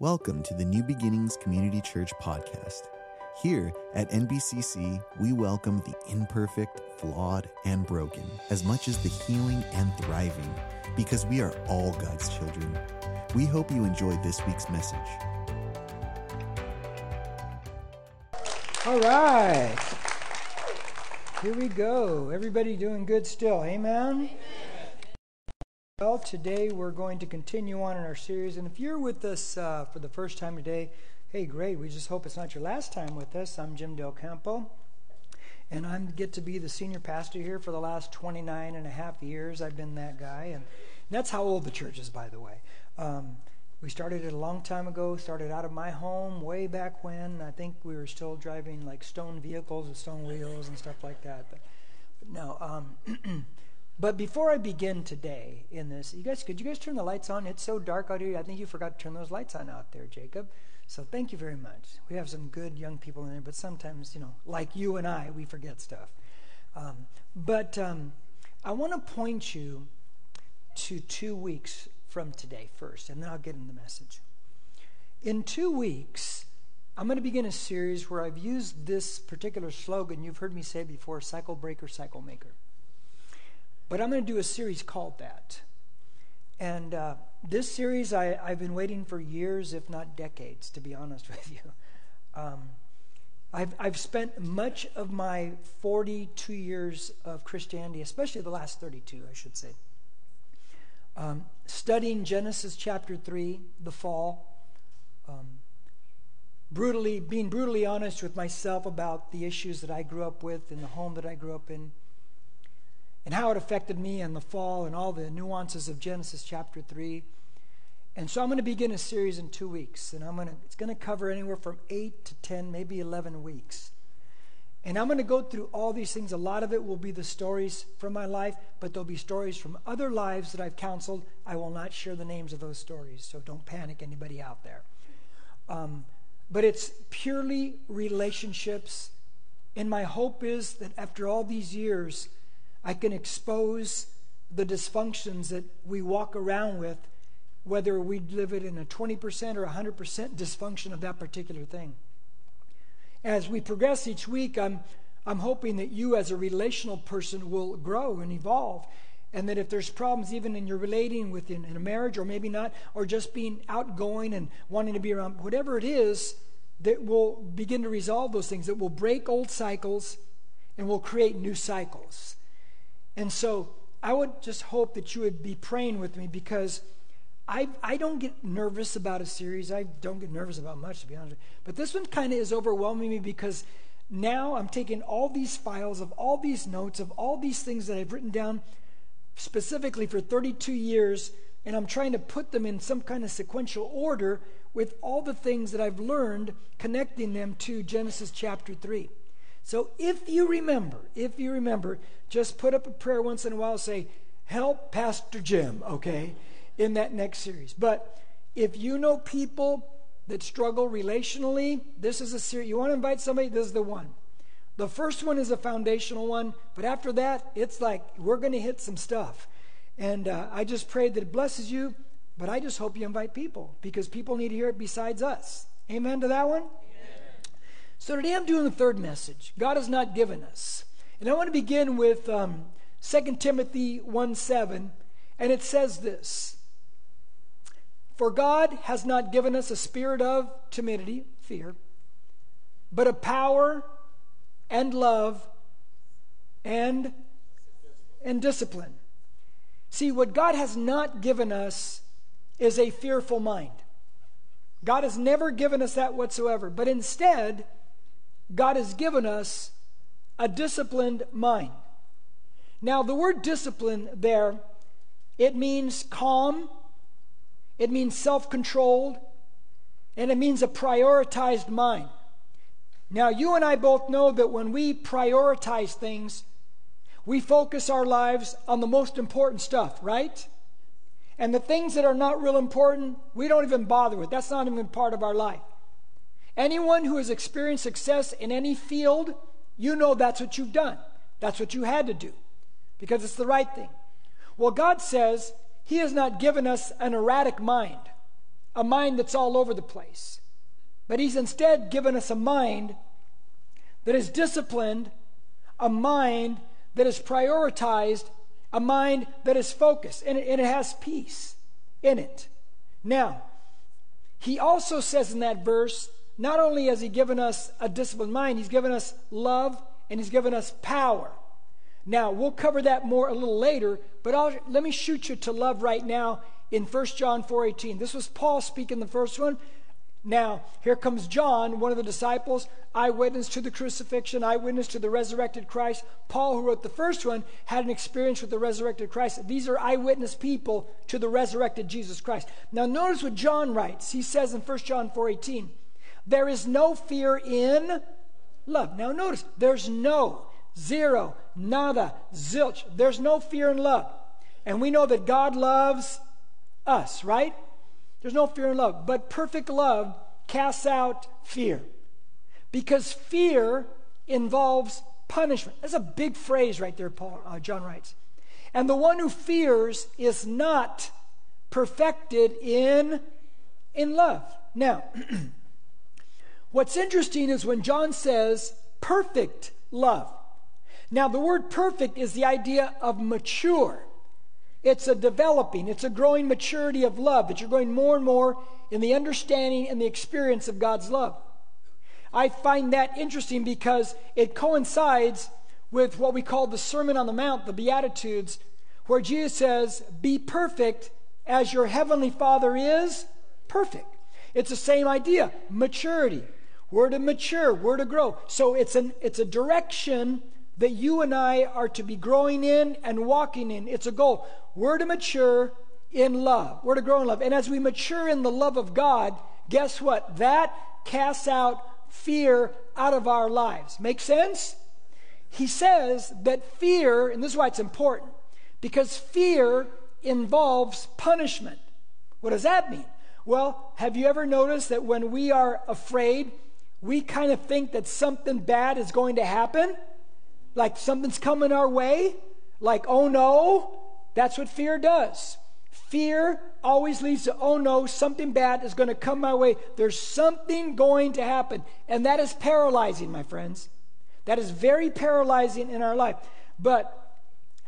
Welcome to the New Beginnings Community Church podcast. Here at NBCC, we welcome the imperfect, flawed, and broken as much as the healing and thriving because we are all God's children. We hope you enjoyed this week's message. All right. Here we go. Everybody doing good still. Amen? Amen. Well, today we're going to continue on in our series. And if you're with us uh, for the first time today, hey, great. We just hope it's not your last time with us. I'm Jim Del Campo. And I get to be the senior pastor here for the last 29 and a half years. I've been that guy. And that's how old the church is, by the way. Um, we started it a long time ago, started out of my home way back when. I think we were still driving like stone vehicles with stone wheels and stuff like that. But, but no. Um, But before I begin today in this, you guys, could you guys turn the lights on? It's so dark out here. I think you forgot to turn those lights on out there, Jacob. So thank you very much. We have some good young people in there, but sometimes, you know, like you and I, we forget stuff. Um, but um, I want to point you to two weeks from today first, and then I'll get in the message. In two weeks, I'm going to begin a series where I've used this particular slogan you've heard me say before cycle breaker, cycle maker. But I'm going to do a series called that. And uh, this series, I, have been waiting for years, if not decades, to be honest with you. Um, I've, I've spent much of my 42 years of Christianity, especially the last 32, I should say, um, studying Genesis chapter 3, the fall, um, brutally, being brutally honest with myself about the issues that I grew up with in the home that I grew up in and how it affected me and the fall and all the nuances of Genesis chapter 3. And so I'm going to begin a series in two weeks, and I'm going to, it's going to cover anywhere from 8 to 10, maybe 11 weeks. And I'm going to go through all these things. A lot of it will be the stories from my life, but there'll be stories from other lives that I've counseled. I will not share the names of those stories, so don't panic anybody out there. Um, but it's purely relationships. And my hope is that after all these years, I can expose the dysfunctions that we walk around with, whether we live it in a 20% or 100% dysfunction of that particular thing. As we progress each week, I'm, I'm hoping that you, as a relational person, will grow and evolve. And that if there's problems even in your relating within in a marriage, or maybe not, or just being outgoing and wanting to be around, whatever it is, that will begin to resolve those things, that will break old cycles and will create new cycles. And so I would just hope that you would be praying with me because I, I don't get nervous about a series. I don't get nervous about much, to be honest. But this one kind of is overwhelming me because now I'm taking all these files of all these notes of all these things that I've written down specifically for 32 years, and I'm trying to put them in some kind of sequential order with all the things that I've learned, connecting them to Genesis chapter 3. So if you remember, if you remember, just put up a prayer once in a while, say, Help Pastor Jim, okay, in that next series. But if you know people that struggle relationally, this is a series. You want to invite somebody? This is the one. The first one is a foundational one, but after that, it's like we're going to hit some stuff. And uh, I just pray that it blesses you, but I just hope you invite people because people need to hear it besides us. Amen to that one? So today I'm doing the third message. God has not given us. And I want to begin with um, 2 Timothy 1 7, and it says this For God has not given us a spirit of timidity, fear, but a power and love and, and discipline. See, what God has not given us is a fearful mind. God has never given us that whatsoever, but instead, God has given us a disciplined mind. Now, the word discipline there, it means calm, it means self controlled, and it means a prioritized mind. Now, you and I both know that when we prioritize things, we focus our lives on the most important stuff, right? And the things that are not real important, we don't even bother with. That's not even part of our life. Anyone who has experienced success in any field, you know that's what you've done. That's what you had to do because it's the right thing. Well, God says He has not given us an erratic mind, a mind that's all over the place. But He's instead given us a mind that is disciplined, a mind that is prioritized, a mind that is focused, and it, has peace in it. Now, He also says in that verse, not only has He given us a disciplined mind, He's given us love and He's given us power. Now, we'll cover that more a little later, but I'll, let me shoot you to love right now in 1 John 4:18. This was Paul speaking the first one. Now, here comes John, one of the disciples, eyewitness to the crucifixion, eyewitness to the resurrected Christ. Paul, who wrote the first one, had an experience with the resurrected Christ. These are eyewitness people to the resurrected Jesus Christ. Now, notice what John writes. He says in 1 John 4:18, "There is no fear in love." Now, notice, there's no, zero, nada, zilch. There's no fear in love. And we know that God loves us, right? There's no fear in love. But perfect love casts out fear. Because fear involves punishment. That's a big phrase right there, Paul, uh, John writes. And the one who fears is not perfected in, in love. Now, what's interesting is when John says perfect love. Now, the word perfect is the idea of mature. It's a developing, it's a growing maturity of love that you're going more and more in the understanding and the experience of God's love. I find that interesting because it coincides with what we call the Sermon on the Mount, the Beatitudes, where Jesus says, Be perfect as your heavenly Father is perfect. It's the same idea maturity. We're to mature, we're to grow. So it's, an, it's a direction that you and I are to be growing in and walking in. It's a goal. We're to mature in love. We're to grow in love. And as we mature in the love of God, guess what? That casts out fear out of our lives. Make sense? He says that fear, and this is why it's important, because fear involves punishment. What does that mean? Well, have you ever noticed that when we are afraid, we kind of think that something bad is going to happen? Like something's coming our way? Like, oh no? That's what fear does. Fear always leads to, oh no, something bad is going to come my way. There's something going to happen. And that is paralyzing, my friends. That is very paralyzing in our life. But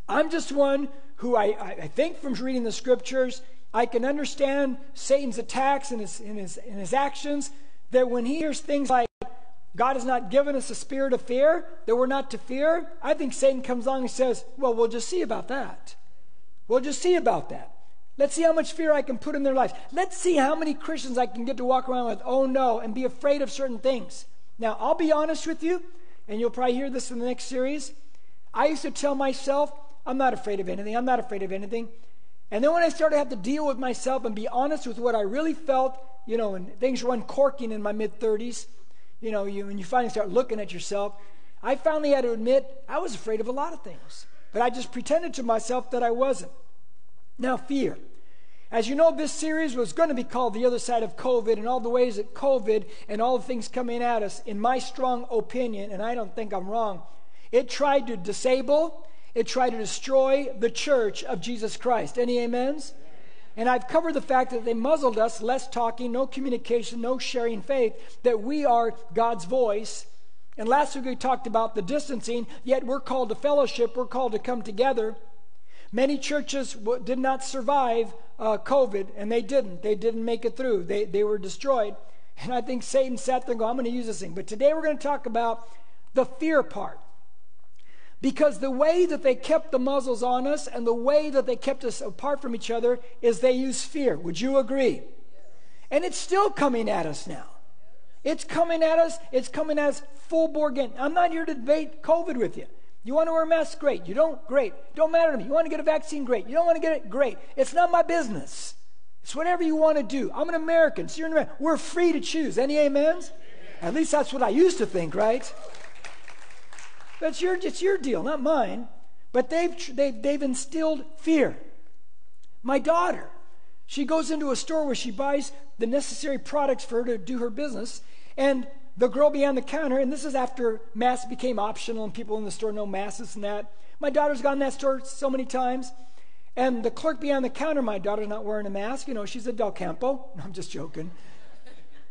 I'm just one who I, I think from reading the scriptures, I can understand Satan's attacks and his, and, his, and his actions. That when he hears things like, God has not given us a spirit of fear, that we're not to fear, I think Satan comes along and says, Well, we'll just see about that. We'll just see about that. Let's see how much fear I can put in their lives. Let's see how many Christians I can get to walk around with, oh no, and be afraid of certain things. Now, I'll be honest with you, and you'll probably hear this in the next series. I used to tell myself, I'm not afraid of anything, I'm not afraid of anything. And then when I started to have to deal with myself and be honest with what I really felt, you know, and things were uncorking in my mid 30s, you know, you, when you finally start looking at yourself, I finally had to admit I was afraid of a lot of things. But I just pretended to myself that I wasn't. Now, fear. As you know, this series was going to be called The Other Side of COVID and all the ways that COVID and all the things coming at us, in my strong opinion, and I don't think I'm wrong, it tried to disable, it tried to destroy the church of Jesus Christ. Any amens? And I've covered the fact that they muzzled us, less talking, no communication, no sharing faith, that we are God's voice. And last week we talked about the distancing, yet we're called to fellowship, we're called to come together. Many churches did not survive uh, COVID, and they didn't. They didn't make it through, they, they were destroyed. And I think Satan sat there and go, I'm going to use this thing. But today we're going to talk about the fear part. Because the way that they kept the muzzles on us and the way that they kept us apart from each other is they use fear. Would you agree? And it's still coming at us now. It's coming at us. It's coming at us full bore again. I'm not here to debate COVID with you. You want to wear a mask? Great. You don't? Great. Don't matter to me. You want to get a vaccine? Great. You don't want to get it? Great. It's not my business. It's whatever you want to do. I'm an American. So you're an American. We're free to choose. Any amens? At least that's what I used to think, right? That's your, it's your deal, not mine. But they've, they've, they've instilled fear. My daughter, she goes into a store where she buys the necessary products for her to do her business, and the girl behind the counter, and this is after masks became optional and people in the store know masks and that. My daughter's gone in that store so many times, And the clerk behind the counter, my daughter's not wearing a mask. You know, she's a Del Campo. No, I'm just joking.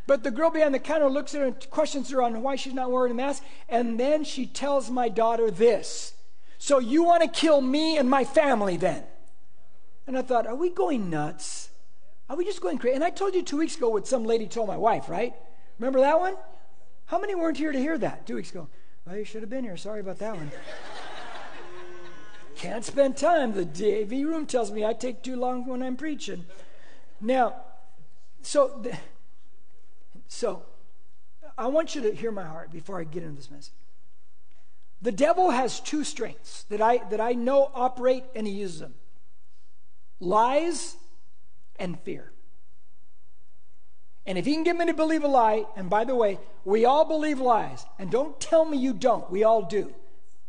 But the girl behind the counter looks at her and questions her on why she's not wearing a mask. And then she tells my daughter this So you want to kill me and my family then? And I thought, Are we going nuts? Are we just going crazy? And I told you two weeks ago what some lady told my wife, right? Remember that one? How many weren't here to hear that two weeks ago? Well, you should have been here. Sorry about that one. Can't spend time. The AV room tells me I take too long when I'm preaching. Now, so. The, so, I want you to hear my heart before I get into this message. The devil has two strengths that I, that I know operate and he uses them lies and fear. And if he can get me to believe a lie, and by the way, we all believe lies, and don't tell me you don't, we all do.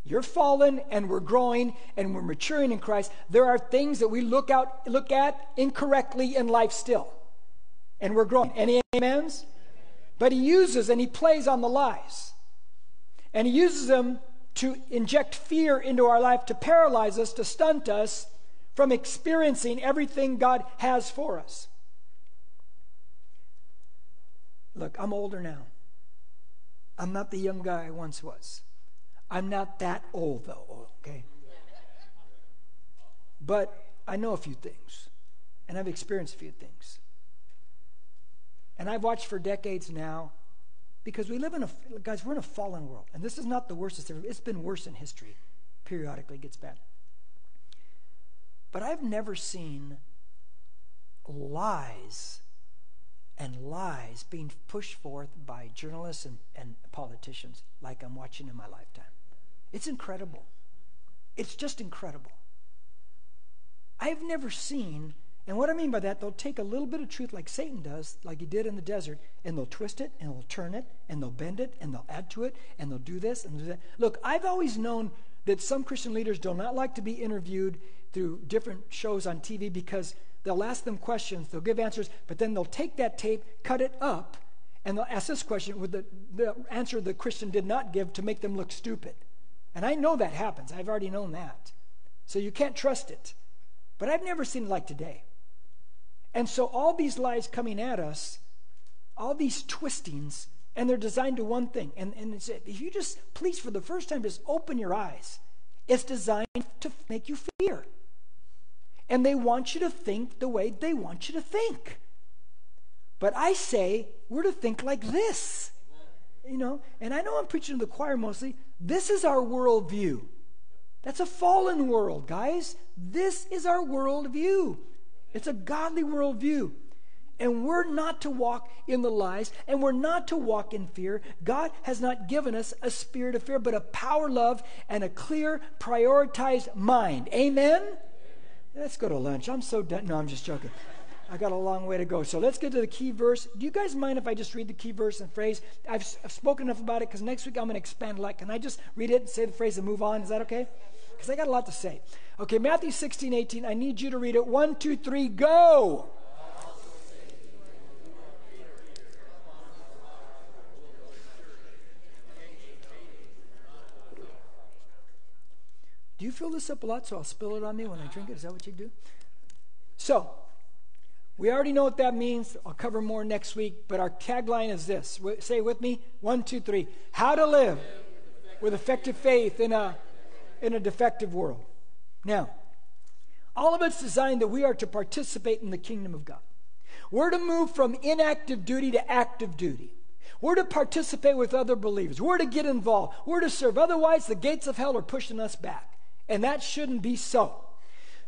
You're fallen and we're growing and we're maturing in Christ. There are things that we look out look at incorrectly in life still. And we're growing. Any amens? But he uses and he plays on the lies. And he uses them to inject fear into our life, to paralyze us, to stunt us from experiencing everything God has for us. Look, I'm older now. I'm not the young guy I once was. I'm not that old, though, okay? But I know a few things, and I've experienced a few things. And I've watched for decades now because we live in a, guys, we're in a fallen world. And this is not the worst it's ever, it's been worse in history. Periodically gets bad. But I've never seen lies and lies being pushed forth by journalists and, and politicians like I'm watching in my lifetime. It's incredible. It's just incredible. I've never seen and what I mean by that, they'll take a little bit of truth like Satan does, like he did in the desert, and they'll twist it, and they'll turn it, and they'll bend it, and they'll add to it, and they'll do this and do that. Look, I've always known that some Christian leaders do not like to be interviewed through different shows on TV because they'll ask them questions, they'll give answers, but then they'll take that tape, cut it up, and they'll ask this question with the, the answer the Christian did not give to make them look stupid. And I know that happens. I've already known that. So you can't trust it. But I've never seen it like today. And so all these lies coming at us, all these twistings, and they're designed to one thing. And, and it's, if you just, please, for the first time, just open your eyes. It's designed to make you fear. And they want you to think the way they want you to think. But I say we're to think like this. You know, and I know I'm preaching to the choir mostly. This is our worldview. That's a fallen world, guys. This is our worldview. It's a godly worldview. And we're not to walk in the lies, and we're not to walk in fear. God has not given us a spirit of fear, but a power, love, and a clear, prioritized mind. Amen? Let's go to lunch. I'm so done. No, I'm just joking. I got a long way to go. So let's get to the key verse. Do you guys mind if I just read the key verse and phrase? I've, I've spoken enough about it because next week I'm going to expand a lot. Can I just read it and say the phrase and move on? Is that okay? Because I got a lot to say. Okay, Matthew 16, 18. I need you to read it. One, two, three, go. Do you fill this up a lot so I'll spill it on me when I drink it? Is that what you do? So, we already know what that means. I'll cover more next week, but our tagline is this. Say with me. One, two, three. How to live with effective faith in a, in a defective world. Now, all of it's designed that we are to participate in the kingdom of God. We're to move from inactive duty to active duty. We're to participate with other believers. We're to get involved. We're to serve. Otherwise, the gates of hell are pushing us back. And that shouldn't be so.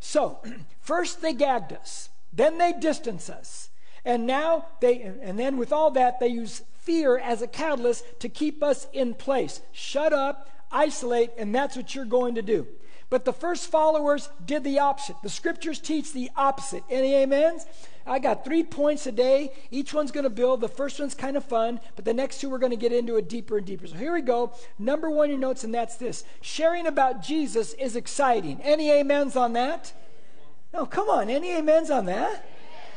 So, first they gagged us, then they distance us. And now they, and then with all that, they use fear as a catalyst to keep us in place. Shut up, isolate, and that's what you're going to do. But the first followers did the opposite. The scriptures teach the opposite. Any amens? I got three points a day. Each one's going to build. The first one's kind of fun, but the next two we're going to get into it deeper and deeper. So here we go. Number one, in your notes, and that's this sharing about Jesus is exciting. Any amens on that? No, come on. Any amens on that?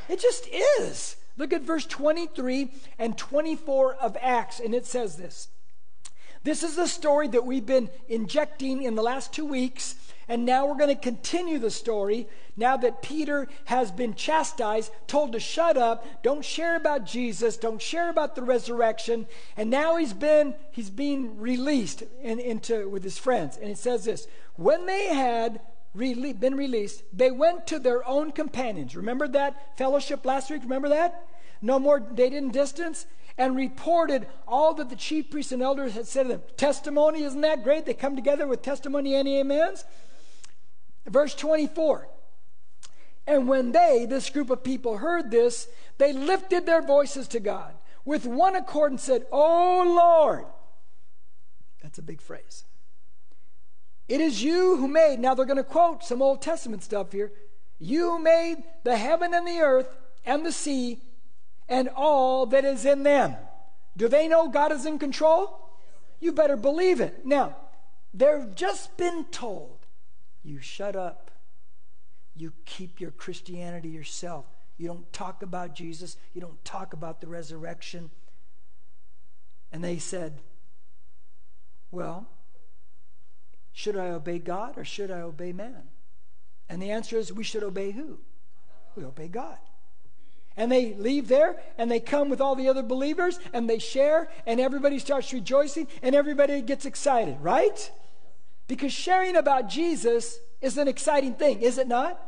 It just is. Look at verse 23 and 24 of Acts, and it says this. This is the story that we've been injecting in the last two weeks, and now we're going to continue the story now that Peter has been chastised, told to shut up, don't share about Jesus, don't share about the resurrection, and now he's been he's being released in, into with his friends. And it says this: when they had rele- been released, they went to their own companions. Remember that fellowship last week? Remember that? No more dating distance and reported all that the chief priests and elders had said to them. Testimony, isn't that great? They come together with testimony and amens. Verse 24. And when they, this group of people, heard this, they lifted their voices to God with one accord and said, Oh Lord. That's a big phrase. It is you who made, now they're going to quote some Old Testament stuff here. You made the heaven and the earth and the sea and all that is in them. Do they know God is in control? You better believe it. Now, they've just been told you shut up, you keep your Christianity yourself. You don't talk about Jesus, you don't talk about the resurrection. And they said, Well, should I obey God or should I obey man? And the answer is we should obey who? We obey God. And they leave there and they come with all the other believers and they share and everybody starts rejoicing and everybody gets excited, right? Because sharing about Jesus is an exciting thing, is it not?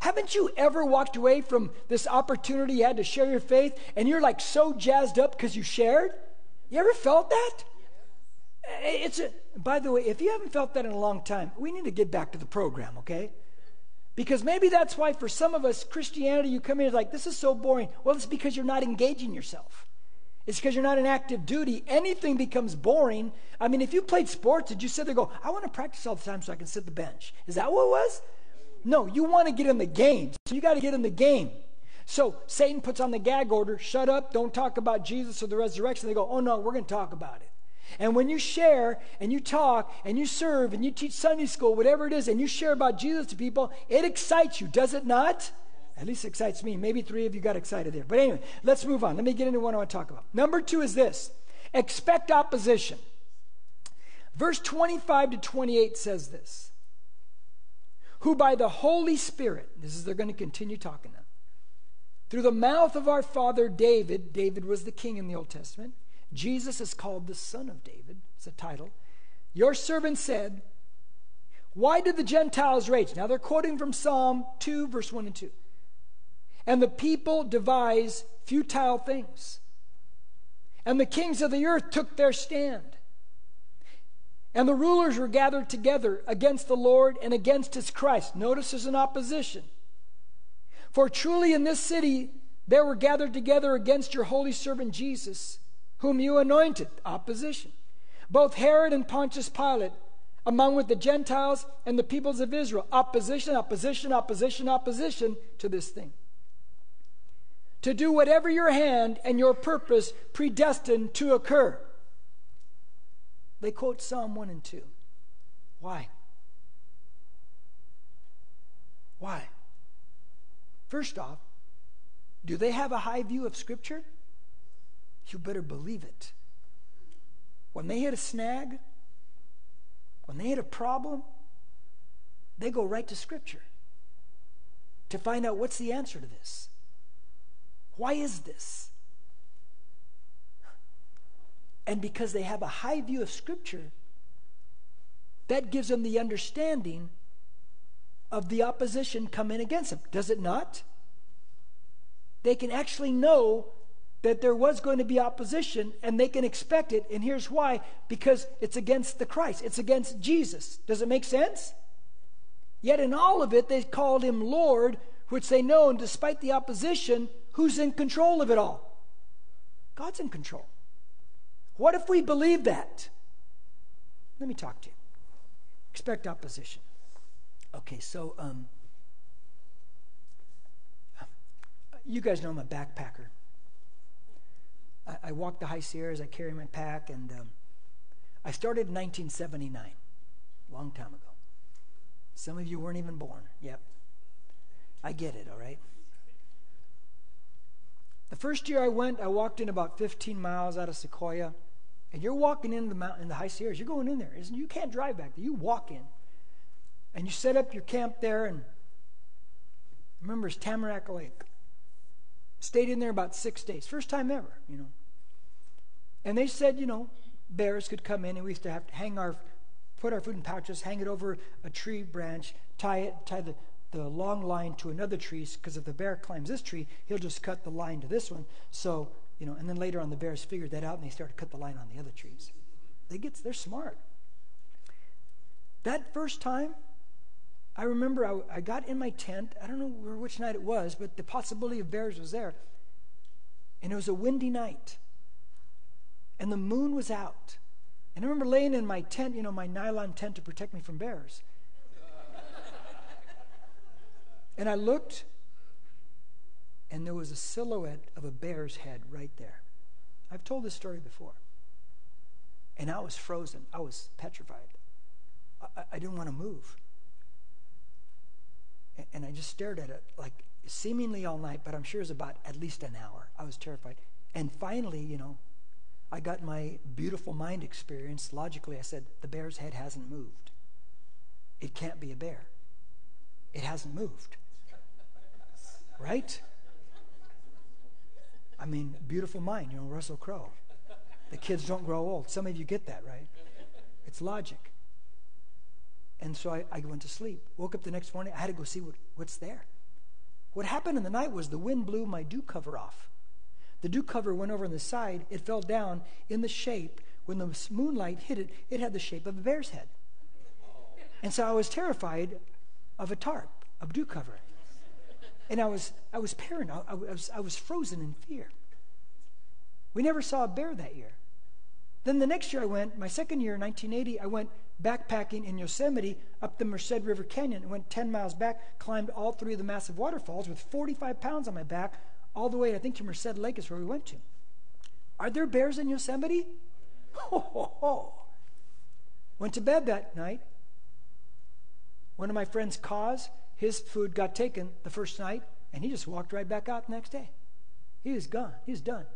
Haven't you ever walked away from this opportunity you had to share your faith and you're like so jazzed up because you shared? You ever felt that? It's a, by the way, if you haven't felt that in a long time, we need to get back to the program, okay? Because maybe that's why for some of us, Christianity, you come in and like, this is so boring. Well, it's because you're not engaging yourself. It's because you're not in active duty. Anything becomes boring. I mean, if you played sports, did you sit there go, I want to practice all the time so I can sit the bench? Is that what it was? No, you want to get in the game. So you got to get in the game. So Satan puts on the gag order shut up, don't talk about Jesus or the resurrection. They go, oh no, we're going to talk about it. And when you share and you talk and you serve and you teach Sunday school, whatever it is, and you share about Jesus to people, it excites you, does it not? At least it excites me. Maybe three of you got excited there. But anyway, let's move on. Let me get into what I want to talk about. Number two is this expect opposition. Verse 25 to 28 says this Who by the Holy Spirit, this is, they're going to continue talking now, through the mouth of our father David, David was the king in the Old Testament Jesus is called the Son of David. It's a title. Your servant said, Why did the Gentiles rage? Now they're quoting from Psalm 2, verse 1 and 2. And the people devise futile things. And the kings of the earth took their stand. And the rulers were gathered together against the Lord and against his Christ. Notice there's an opposition. For truly in this city there were gathered together against your holy servant Jesus whom you anointed. Opposition. Both Herod and Pontius Pilate, among with the Gentiles and the peoples of Israel. Opposition, opposition, opposition, opposition to this thing. To do whatever your hand and your purpose predestined to occur. They quote Psalm 1 and 2. Why? Why? First off, do they have a high view of Scripture? You better believe it. When they hit a snag, when they hit a problem, they go right to Scripture to find out what's the answer to this. Why is this? And because they have a high view of Scripture, that gives them the understanding of the opposition coming against them. Does it not? They can actually know that there was going to be opposition and they can expect it. And here's why because it's against the Christ, it's against Jesus. Does it make sense? Yet in all of it, they called him Lord, which they know, and despite the opposition, who's in control of it all? God's in control. What if we believe that? Let me talk to you. Expect opposition. Okay, so um, you guys know I'm a backpacker. I, I walk the high Sierras, I carry my pack, and um, I started in 1979, long time ago. Some of you weren't even born. Yep. I get it, all right? The first year I went, I walked in about 15 miles out of Sequoia, And you're walking into the mountain in the high Sierras. You're going in there. You can't drive back there. You walk in. And you set up your camp there and remember it's Tamarack Lake. Stayed in there about six days. First time ever, you know. And they said, you know, bears could come in and we used to have to hang our put our food in pouches, hang it over a tree branch, tie it, tie the, the long line to another tree, because if the bear climbs this tree, he'll just cut the line to this one. So, you know, and then later on the bears figured that out and they started to cut the line on the other trees. They get they're smart. That first time, I remember I, I got in my tent. I don't know which night it was, but the possibility of bears was there. And it was a windy night. And the moon was out. And I remember laying in my tent, you know, my nylon tent to protect me from bears. and I looked, and there was a silhouette of a bear's head right there. I've told this story before. And I was frozen, I was petrified. I, I didn't want to move. And, and I just stared at it like seemingly all night, but I'm sure it was about at least an hour. I was terrified. And finally, you know, I got my beautiful mind experience. Logically, I said, the bear's head hasn't moved. It can't be a bear. It hasn't moved. Right? I mean, beautiful mind, you know, Russell Crowe. The kids don't grow old. Some of you get that, right? It's logic. And so I, I went to sleep. Woke up the next morning. I had to go see what, what's there. What happened in the night was the wind blew my dew cover off. The dew cover went over on the side. It fell down in the shape. When the moonlight hit it, it had the shape of a bear's head. And so I was terrified of a tarp, a dew cover. And I was, I was paranoid. I, I, was, I was frozen in fear. We never saw a bear that year. Then the next year I went, my second year, 1980, I went backpacking in Yosemite up the Merced River Canyon and went 10 miles back, climbed all three of the massive waterfalls with 45 pounds on my back, all the way, I think, to Merced Lake is where we went to. Are there bears in Yosemite? Ho, ho, ho. Went to bed that night. One of my friends, Cause, his food got taken the first night, and he just walked right back out the next day. He was gone. He was done.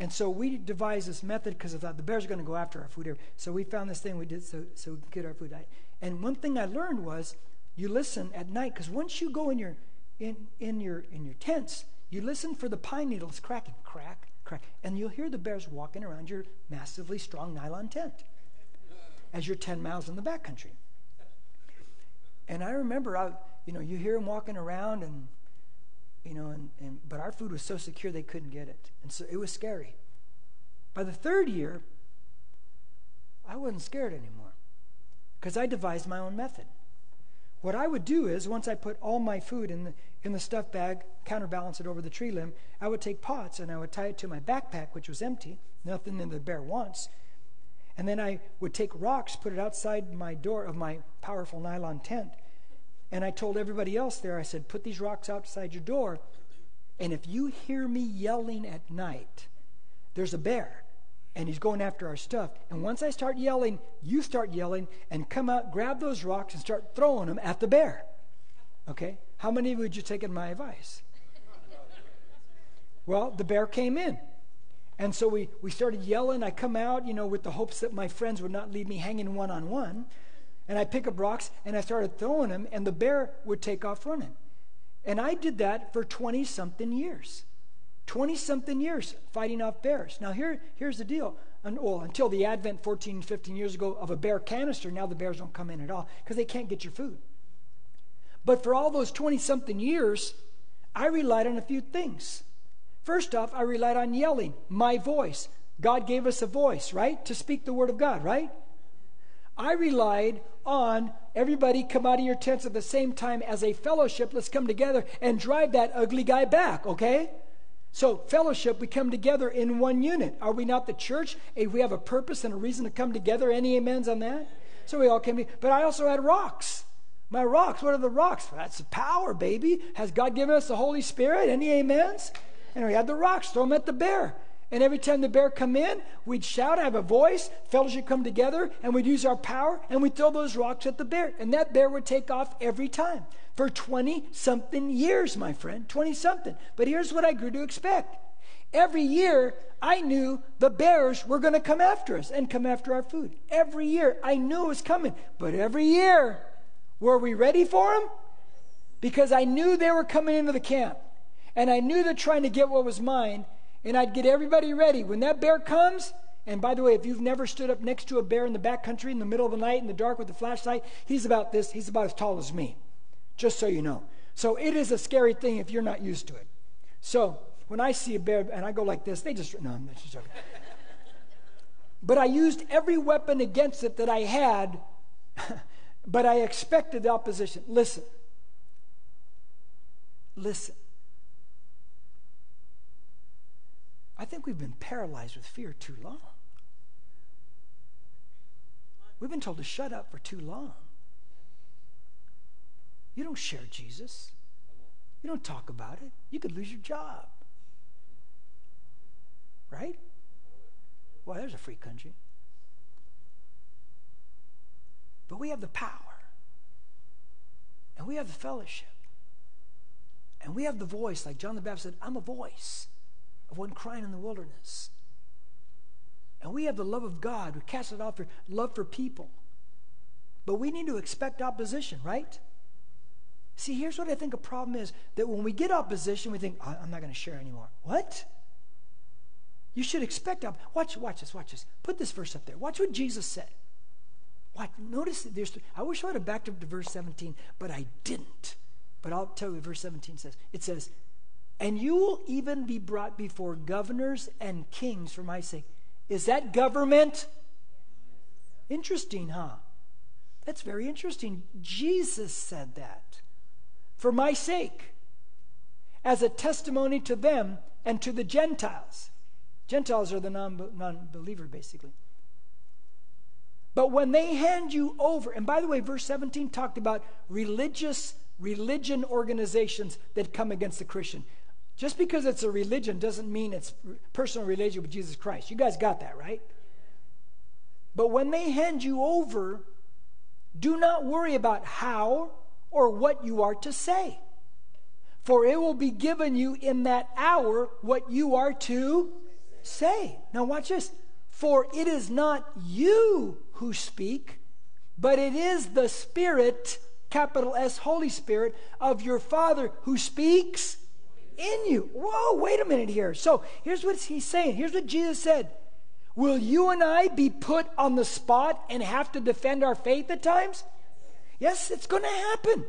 And so we devised this method because I thought the bears are going to go after our food. So we found this thing we did so, so we could get our food. And one thing I learned was you listen at night because once you go in your in, in, your, in your tents, you listen for the pine needles cracking, crack, crack, and you'll hear the bears walking around your massively strong nylon tent as you're 10 miles in the backcountry. And I remember, I, you know, you hear them walking around, and you know, and, and but our food was so secure they couldn't get it, and so it was scary. By the third year, I wasn't scared anymore because I devised my own method. What I would do is, once I put all my food in the, in the stuff bag, counterbalance it over the tree limb, I would take pots and I would tie it to my backpack, which was empty, nothing that the bear wants. And then I would take rocks, put it outside my door of my powerful nylon tent. And I told everybody else there, I said, put these rocks outside your door. And if you hear me yelling at night, there's a bear and he's going after our stuff. And once I start yelling, you start yelling and come out, grab those rocks and start throwing them at the bear. Okay? How many of you would you take in my advice? Well, the bear came in. And so we, we started yelling. I come out, you know, with the hopes that my friends would not leave me hanging one on one. And I pick up rocks and I started throwing them, and the bear would take off running. And I did that for 20 something years. 20 something years fighting off bears. Now, here, here's the deal. And, well, until the advent 14, 15 years ago of a bear canister, now the bears don't come in at all because they can't get your food. But for all those 20 something years, I relied on a few things. First off, I relied on yelling, my voice. God gave us a voice, right? To speak the word of God, right? I relied on everybody come out of your tents at the same time as a fellowship. Let's come together and drive that ugly guy back, okay? So, fellowship, we come together in one unit. Are we not the church? We have a purpose and a reason to come together, any amens on that? So we all came together. But I also had rocks. My rocks, what are the rocks? That's the power, baby. Has God given us the Holy Spirit? Any amens? And we had the rocks, throw them at the bear. And every time the bear come in, we'd shout, have a voice, fellowship come together, and we'd use our power, and we'd throw those rocks at the bear. And that bear would take off every time for 20 something years, my friend. 20 something. But here's what I grew to expect Every year, I knew the bears were going to come after us and come after our food. Every year, I knew it was coming. But every year, were we ready for them? Because I knew they were coming into the camp. And I knew they're trying to get what was mine. And I'd get everybody ready. When that bear comes, and by the way, if you've never stood up next to a bear in the back country in the middle of the night in the dark with a flashlight, he's about this, he's about as tall as me. Just so you know. So it is a scary thing if you're not used to it. So when I see a bear and I go like this, they just, no, I'm just joking. but I used every weapon against it that I had, but I expected the opposition. Listen. Listen. I think we've been paralyzed with fear too long. We've been told to shut up for too long. You don't share Jesus. You don't talk about it. You could lose your job. Right? Well, there's a free country. But we have the power. And we have the fellowship. And we have the voice, like John the Baptist said, I'm a voice of one crying in the wilderness. And we have the love of God. We cast it off for love for people. But we need to expect opposition, right? See, here's what I think a problem is that when we get opposition, we think, I'm not going to share anymore. What? You should expect up. Watch, watch this, watch this. Put this verse up there. Watch what Jesus said. Watch, notice that there's, I wish I would have backed up to verse 17, but I didn't. But I'll tell you verse 17 says. It says, And you will even be brought before governors and kings for my sake. Is that government? Interesting, huh? That's very interesting. Jesus said that for my sake, as a testimony to them and to the Gentiles. Gentiles are the non believer, basically. But when they hand you over, and by the way, verse 17 talked about religious religion organizations that come against the Christian. Just because it's a religion doesn't mean it's personal relationship with Jesus Christ. You guys got that, right? But when they hand you over, do not worry about how or what you are to say. For it will be given you in that hour what you are to say. Now, watch this. For it is not you who speak, but it is the Spirit, capital S, Holy Spirit, of your Father who speaks in you. Whoa, wait a minute here. So here's what he's saying. Here's what Jesus said Will you and I be put on the spot and have to defend our faith at times? Yes, it's going to happen.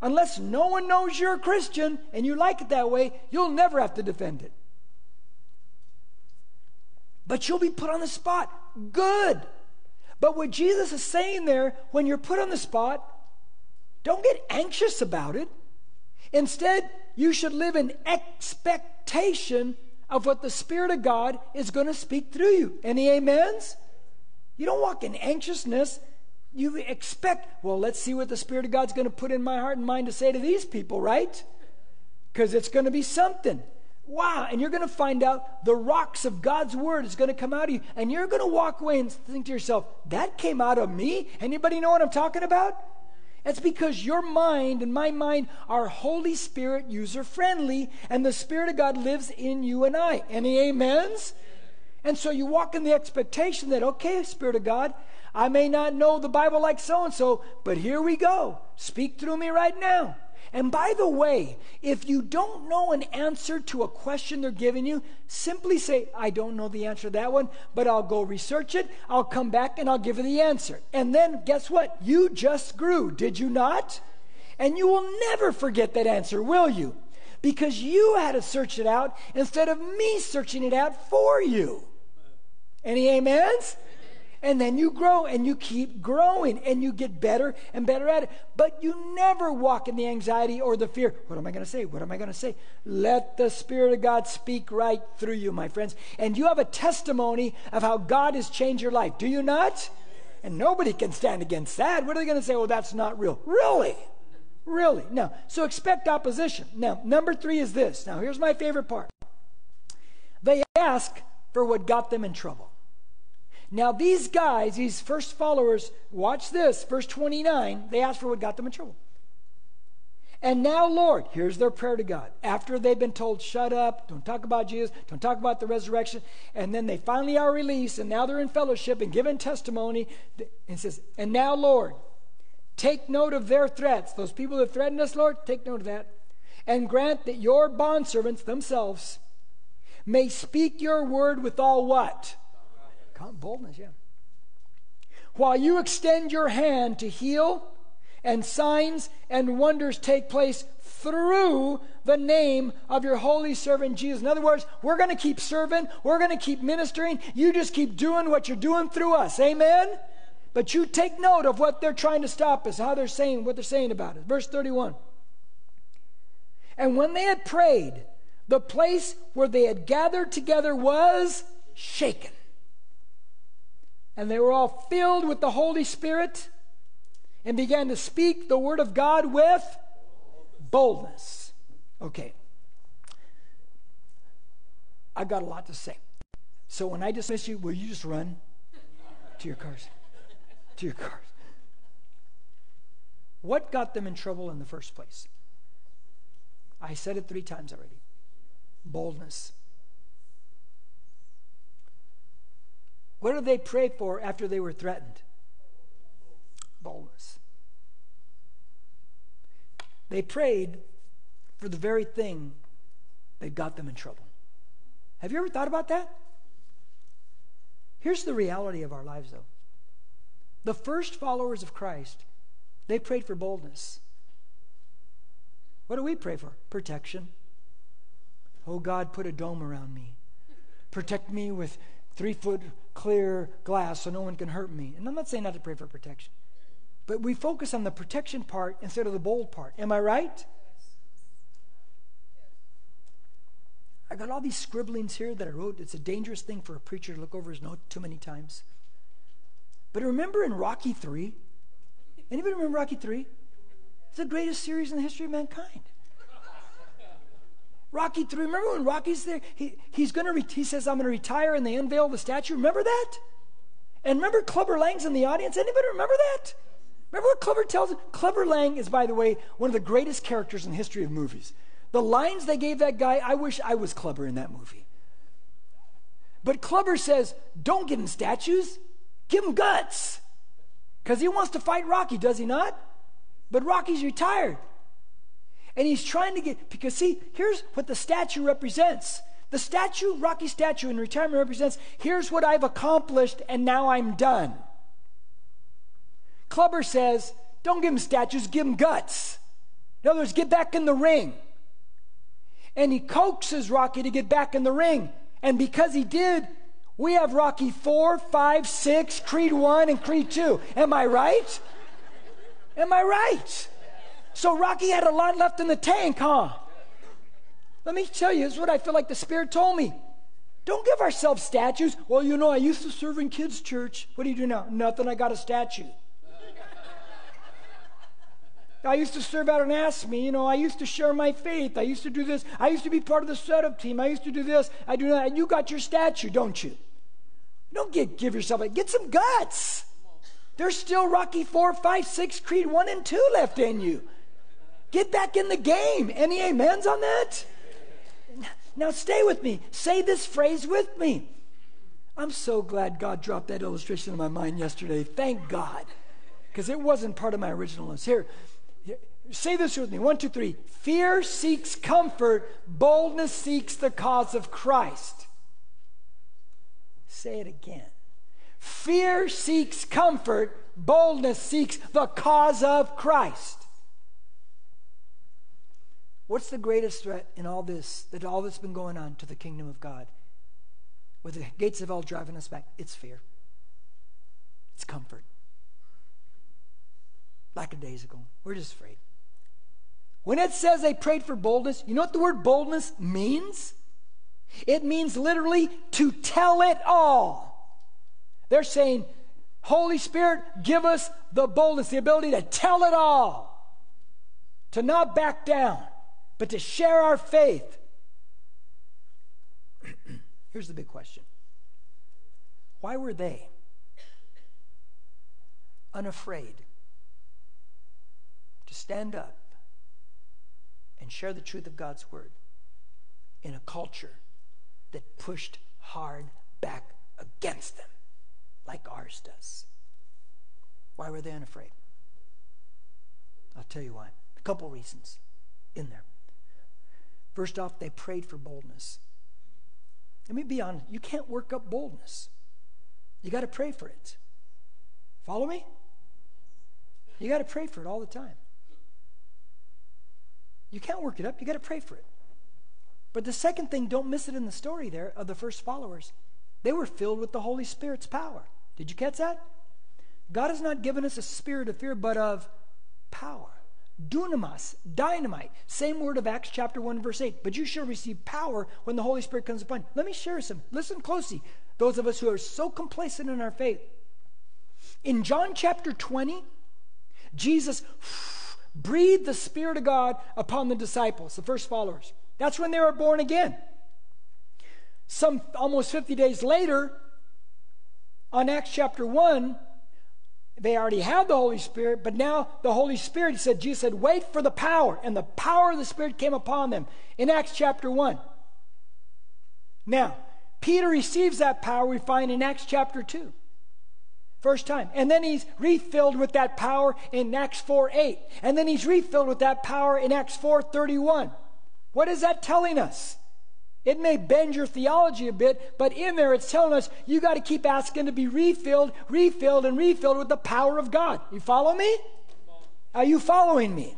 Unless no one knows you're a Christian and you like it that way, you'll never have to defend it. But you'll be put on the spot. Good. But what Jesus is saying there, when you're put on the spot, don't get anxious about it. Instead, you should live in expectation of what the Spirit of God is going to speak through you. Any amens? You don't walk in anxiousness you expect, well, let's see what the Spirit of God's going to put in my heart and mind to say to these people, right? Because it's going to be something. Wow. And you're going to find out the rocks of God's word is going to come out of you. And you're going to walk away and think to yourself, that came out of me? Anybody know what I'm talking about? It's because your mind and my mind are Holy Spirit user friendly, and the Spirit of God lives in you and I. Any amens? And so you walk in the expectation that, okay, Spirit of God, I may not know the Bible like so and so, but here we go. Speak through me right now. And by the way, if you don't know an answer to a question they're giving you, simply say, I don't know the answer to that one, but I'll go research it. I'll come back and I'll give you the answer. And then guess what? You just grew, did you not? And you will never forget that answer, will you? Because you had to search it out instead of me searching it out for you. Any amens? And then you grow and you keep growing and you get better and better at it. But you never walk in the anxiety or the fear. What am I going to say? What am I going to say? Let the Spirit of God speak right through you, my friends. And you have a testimony of how God has changed your life. Do you not? And nobody can stand against that. What are they going to say? Oh, that's not real. Really? Really? Now, so expect opposition. Now, number three is this. Now, here's my favorite part. They ask for what got them in trouble. Now, these guys, these first followers, watch this, verse 29, they asked for what got them in trouble. And now, Lord, here's their prayer to God. After they've been told, shut up, don't talk about Jesus, don't talk about the resurrection, and then they finally are released, and now they're in fellowship and giving testimony, and says, And now, Lord, take note of their threats. Those people that threaten us, Lord, take note of that. And grant that your bondservants themselves may speak your word with all what? Boldness, yeah. While you extend your hand to heal, and signs and wonders take place through the name of your holy servant Jesus. In other words, we're going to keep serving, we're going to keep ministering. You just keep doing what you're doing through us. Amen? But you take note of what they're trying to stop us, how they're saying, what they're saying about it. Verse 31. And when they had prayed, the place where they had gathered together was shaken. And they were all filled with the Holy Spirit and began to speak the word of God with boldness. Okay. I've got a lot to say. So when I dismiss you, will you just run to your cars? To your cars. What got them in trouble in the first place? I said it three times already boldness. What did they pray for after they were threatened? boldness. They prayed for the very thing that got them in trouble. Have you ever thought about that? Here's the reality of our lives, though. The first followers of Christ, they prayed for boldness. What do we pray for? Protection. Oh God, put a dome around me. Protect me with three foot clear glass so no one can hurt me. And I'm not saying not to pray for protection. But we focus on the protection part instead of the bold part. Am I right? I got all these scribblings here that I wrote. It's a dangerous thing for a preacher to look over his note too many times. But remember in Rocky 3? Anybody remember Rocky 3? It's the greatest series in the history of mankind. Rocky 3, remember when Rocky's there? He, he's gonna re- he says, I'm going to retire, and they unveil the statue. Remember that? And remember Clubber Lang's in the audience? Anybody remember that? Remember what Clubber tells him? Clubber Lang is, by the way, one of the greatest characters in the history of movies. The lines they gave that guy, I wish I was Clubber in that movie. But Clubber says, don't give him statues, give him guts. Because he wants to fight Rocky, does he not? But Rocky's retired. And he's trying to get, because see, here's what the statue represents. The statue, Rocky statue in retirement represents, here's what I've accomplished and now I'm done. Clubber says, don't give him statues, give him guts. In other words, get back in the ring. And he coaxes Rocky to get back in the ring. And because he did, we have Rocky 4, 5, 6, Creed 1, and Creed 2. Am I right? Am I right? So Rocky had a lot left in the tank, huh? Let me tell you, this is what I feel like the Spirit told me. Don't give ourselves statues. Well, you know, I used to serve in kids' church. What do you do now? Nothing, I got a statue. I used to serve out an ASME. You know, I used to share my faith. I used to do this. I used to be part of the setup team. I used to do this. I do that. And you got your statue, don't you? Don't get, give yourself a, get some guts. There's still Rocky 4, 5, 6, Creed 1 and 2 left in you. Get back in the game. Any amens on that? Now stay with me. Say this phrase with me. I'm so glad God dropped that illustration in my mind yesterday. Thank God. Because it wasn't part of my original list. Here, Say this with me. One, two, three. Fear seeks comfort, boldness seeks the cause of Christ. Say it again. Fear seeks comfort, boldness seeks the cause of Christ. What's the greatest threat in all this, that all that's been going on to the kingdom of God? With the gates of hell driving us back, it's fear. It's comfort. Lackadaisical. We're just afraid. When it says they prayed for boldness, you know what the word boldness means? It means literally to tell it all. They're saying, Holy Spirit, give us the boldness, the ability to tell it all, to not back down, but to share our faith. Here's the big question Why were they unafraid to stand up and share the truth of God's word in a culture that pushed hard back against them, like ours does. Why were they unafraid? I'll tell you why. A couple reasons in there. First off, they prayed for boldness. Let me be honest, you can't work up boldness. You got to pray for it. Follow me? You got to pray for it all the time. You can't work it up, you got to pray for it. But the second thing, don't miss it in the story there of the first followers. They were filled with the Holy Spirit's power. Did you catch that? God has not given us a spirit of fear, but of power. Dunamis, dynamite. Same word of Acts chapter 1, verse 8. But you shall receive power when the Holy Spirit comes upon you. Let me share some. Listen closely. Those of us who are so complacent in our faith. In John chapter 20, Jesus breathed the Spirit of God upon the disciples, the first followers. That's when they were born again. Some almost 50 days later, on Acts chapter 1, they already had the Holy Spirit, but now the Holy Spirit, said, Jesus said, wait for the power. And the power of the Spirit came upon them in Acts chapter 1. Now, Peter receives that power, we find in Acts chapter 2. First time. And then he's refilled with that power in Acts 4 8. And then he's refilled with that power in Acts 4 31. What is that telling us? It may bend your theology a bit, but in there it's telling us you got to keep asking to be refilled, refilled, and refilled with the power of God. You follow me? Are you following me?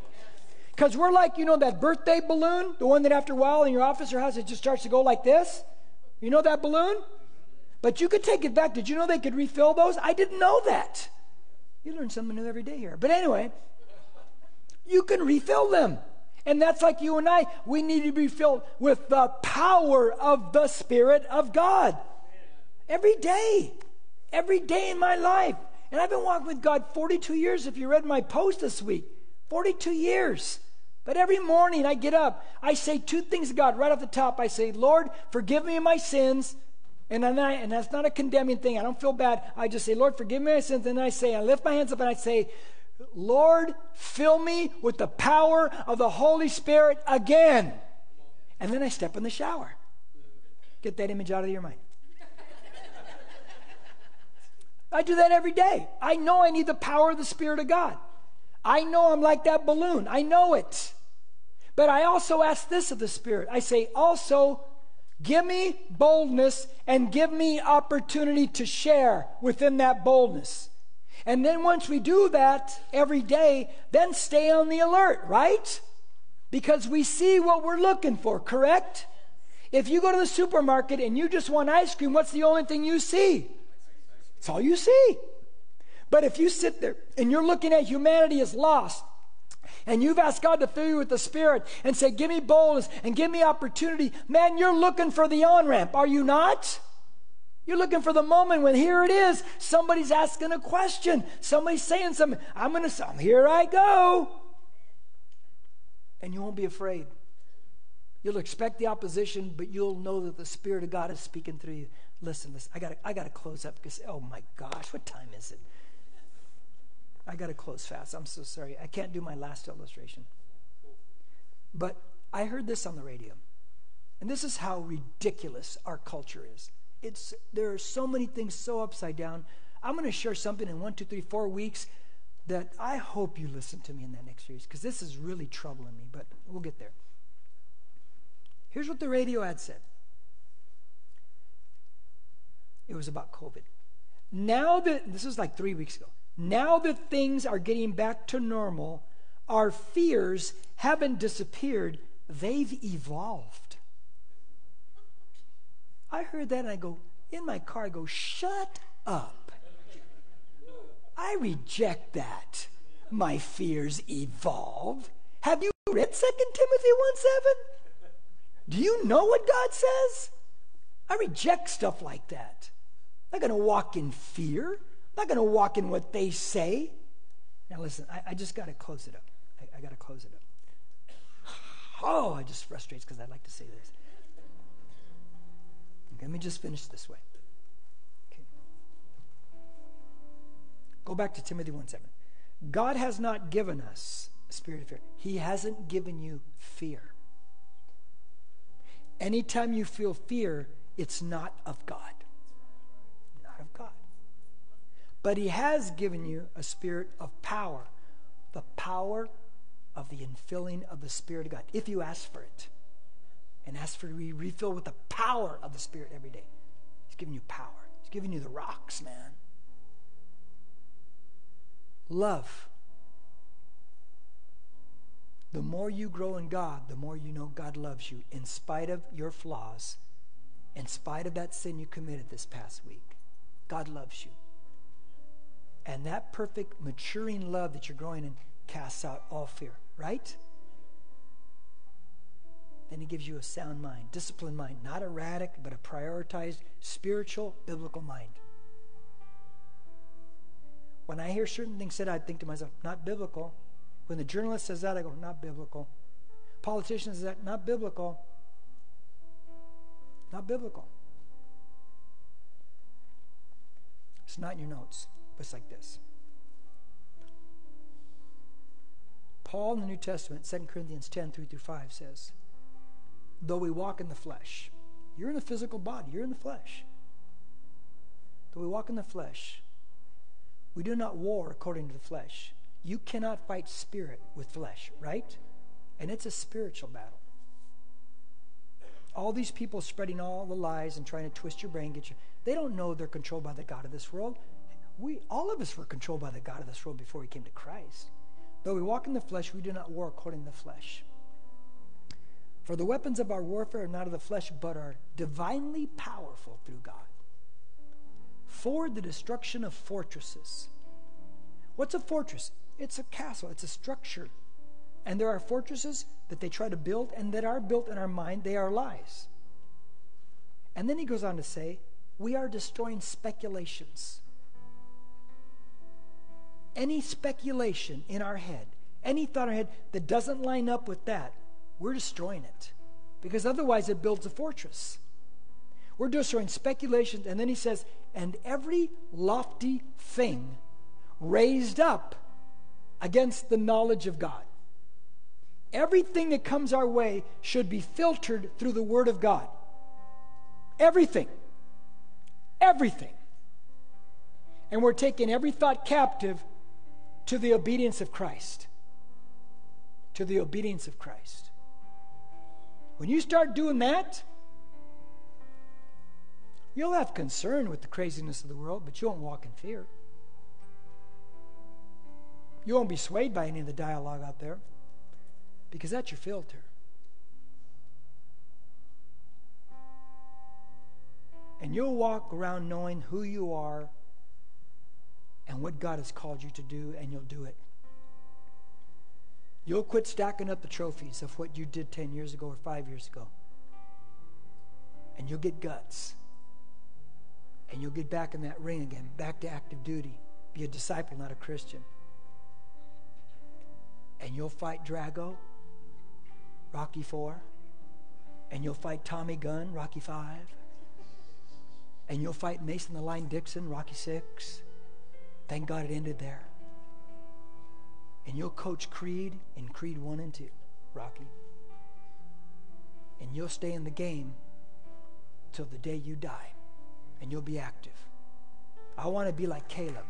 Because we're like, you know, that birthday balloon, the one that after a while in your office or house it just starts to go like this. You know that balloon? But you could take it back. Did you know they could refill those? I didn't know that. You learn something new every day here. But anyway, you can refill them. And that's like you and I. We need to be filled with the power of the Spirit of God. Every day. Every day in my life. And I've been walking with God 42 years, if you read my post this week. 42 years. But every morning I get up, I say two things to God right off the top. I say, Lord, forgive me my sins. And, I, and that's not a condemning thing. I don't feel bad. I just say, Lord, forgive me my sins. And I say, I lift my hands up and I say, Lord, fill me with the power of the Holy Spirit again. And then I step in the shower. Get that image out of your mind. I do that every day. I know I need the power of the Spirit of God. I know I'm like that balloon. I know it. But I also ask this of the Spirit. I say, also, give me boldness and give me opportunity to share within that boldness. And then once we do that every day, then stay on the alert, right? Because we see what we're looking for, correct? If you go to the supermarket and you just want ice cream, what's the only thing you see? It's all you see. But if you sit there and you're looking at humanity as lost, and you've asked God to fill you with the Spirit and say, Give me boldness and give me opportunity, man, you're looking for the on ramp, are you not? You're looking for the moment when here it is. Somebody's asking a question. Somebody's saying something. I'm going to here I go. And you won't be afraid. You'll expect the opposition, but you'll know that the Spirit of God is speaking through you. Listen, listen. I got I to close up because oh my gosh, what time is it? I got to close fast. I'm so sorry. I can't do my last illustration. But I heard this on the radio, and this is how ridiculous our culture is it's there are so many things so upside down. I'm going to share something in one, two, three, four weeks that I hope you listen to me in that next series because this is really troubling me, but we'll get there. Here's what the radio ad said it was about COVID. Now that, this was like three weeks ago, now that things are getting back to normal, our fears haven't disappeared, they've evolved. I heard that and I go, in my car, I go, shut up. I reject that. My fears evolve. Have you read 2 Timothy 1 7? Do you know what God says? I reject stuff like that. I'm not going to walk in fear. I'm not going to walk in what they say. Now, listen, I, I just got to close it up. I, I got to close it up. Oh, it just frustrates because I'd like to say this. Let me just finish this way. Okay. Go back to Timothy 1 7. God has not given us a spirit of fear. He hasn't given you fear. Anytime you feel fear, it's not of God. Not of God. But He has given you a spirit of power, the power of the infilling of the Spirit of God, if you ask for it. And ask for to be refilled with the power of the Spirit every day. He's giving you power, He's giving you the rocks, man. Love. The more you grow in God, the more you know God loves you in spite of your flaws, in spite of that sin you committed this past week. God loves you. And that perfect maturing love that you're growing in casts out all fear, right? Then he gives you a sound mind, disciplined mind, not erratic, but a prioritized spiritual, biblical mind. When I hear certain things said, I think to myself, not biblical. When the journalist says that, I go, not biblical. Politician says that, not biblical. Not biblical. It's not in your notes, but it's like this. Paul in the New Testament, 2 Corinthians 10, 3 through 5 says, Though we walk in the flesh, you're in a physical body, you're in the flesh. Though we walk in the flesh, we do not war according to the flesh. You cannot fight spirit with flesh, right? And it's a spiritual battle. All these people spreading all the lies and trying to twist your brain, get you. They don't know they're controlled by the God of this world. We, all of us were controlled by the God of this world before we came to Christ. Though we walk in the flesh, we do not war according to the flesh. For the weapons of our warfare are not of the flesh, but are divinely powerful through God for the destruction of fortresses. What's a fortress? It's a castle, it's a structure. And there are fortresses that they try to build and that are built in our mind, they are lies. And then he goes on to say, we are destroying speculations. Any speculation in our head, any thought in our head that doesn't line up with that, we're destroying it. Because otherwise it builds a fortress. We're destroying speculations, and then he says, and every lofty thing raised up against the knowledge of God. Everything that comes our way should be filtered through the Word of God. Everything. Everything. And we're taking every thought captive to the obedience of Christ. To the obedience of Christ. When you start doing that, You'll have concern with the craziness of the world, but you won't walk in fear. You won't be swayed by any of the dialogue out there because that's your filter. And you'll walk around knowing who you are and what God has called you to do, and you'll do it. You'll quit stacking up the trophies of what you did 10 years ago or five years ago. And you'll get guts and you'll get back in that ring again, back to active duty. Be a disciple, not a Christian. And you'll fight Drago, Rocky 4. And you'll fight Tommy Gunn, Rocky 5. And you'll fight Mason the Line Dixon, Rocky 6. Thank God it ended there. And you'll coach Creed in Creed 1 and 2, Rocky. And you'll stay in the game till the day you die and you'll be active. I want to be like Caleb.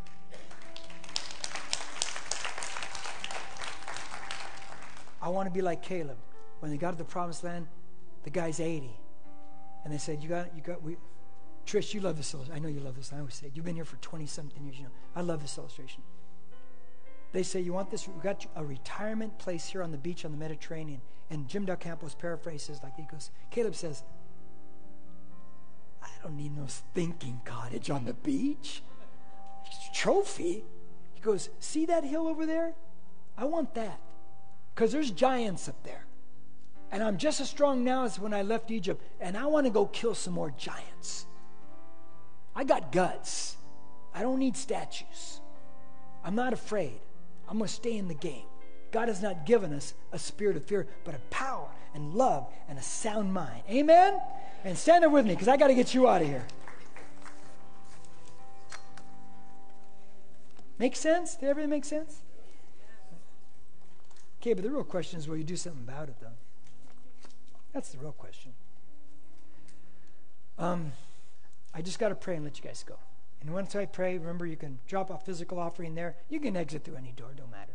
I want to be like Caleb. When they got to the promised land, the guy's 80. And they said, You got, you got, we, Trish, you love this illustration. I know you love this. I always say, You've been here for 20 something years. You know, I love this illustration. They say, You want this? We got a retirement place here on the beach on the Mediterranean. And Jim Del Campos paraphrases like he goes, Caleb says, I don't need no thinking cottage on the beach. It's a Trophy. He goes, See that hill over there? I want that. Because there's giants up there. And I'm just as strong now as when I left Egypt. And I want to go kill some more giants. I got guts. I don't need statues. I'm not afraid. I'm going to stay in the game. God has not given us a spirit of fear, but a power and love and a sound mind. Amen? And stand there with me because I got to get you out of here. Make sense? Did everything make sense? Okay, but the real question is will you do something about it, though? That's the real question. Um, I just got to pray and let you guys go. And once I pray, remember you can drop a physical offering there. You can exit through any door, don't matter.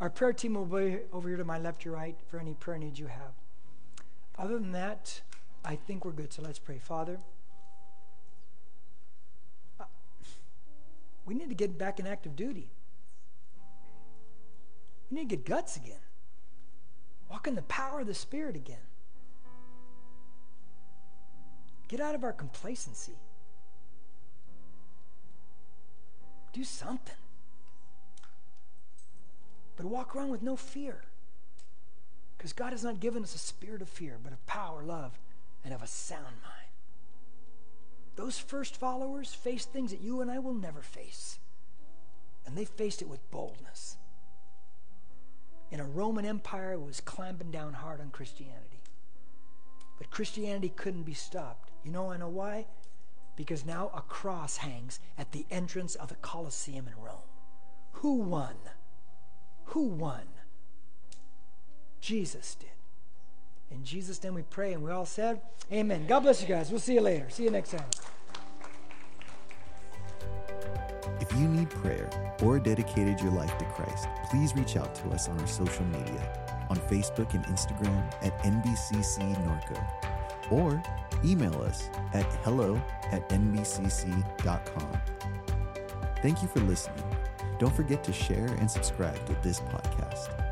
Our prayer team will be over here to my left or right for any prayer needs you have. Other than that, I think we're good. So let's pray. Father, uh, we need to get back in active duty. We need to get guts again. Walk in the power of the Spirit again. Get out of our complacency. Do something. But walk around with no fear. Because God has not given us a spirit of fear, but of power, love, and of a sound mind. Those first followers faced things that you and I will never face. And they faced it with boldness. In a Roman Empire, was clamping down hard on Christianity. But Christianity couldn't be stopped. You know, I know why? Because now a cross hangs at the entrance of the Colosseum in Rome. Who won? Who won? Jesus did. In Jesus' name we pray, and we all said, Amen. God bless you guys. We'll see you later. See you next time. If you need prayer or dedicated your life to Christ, please reach out to us on our social media on Facebook and Instagram at NBCC Norco or email us at hello at nbcc.com. Thank you for listening. Don't forget to share and subscribe to this podcast.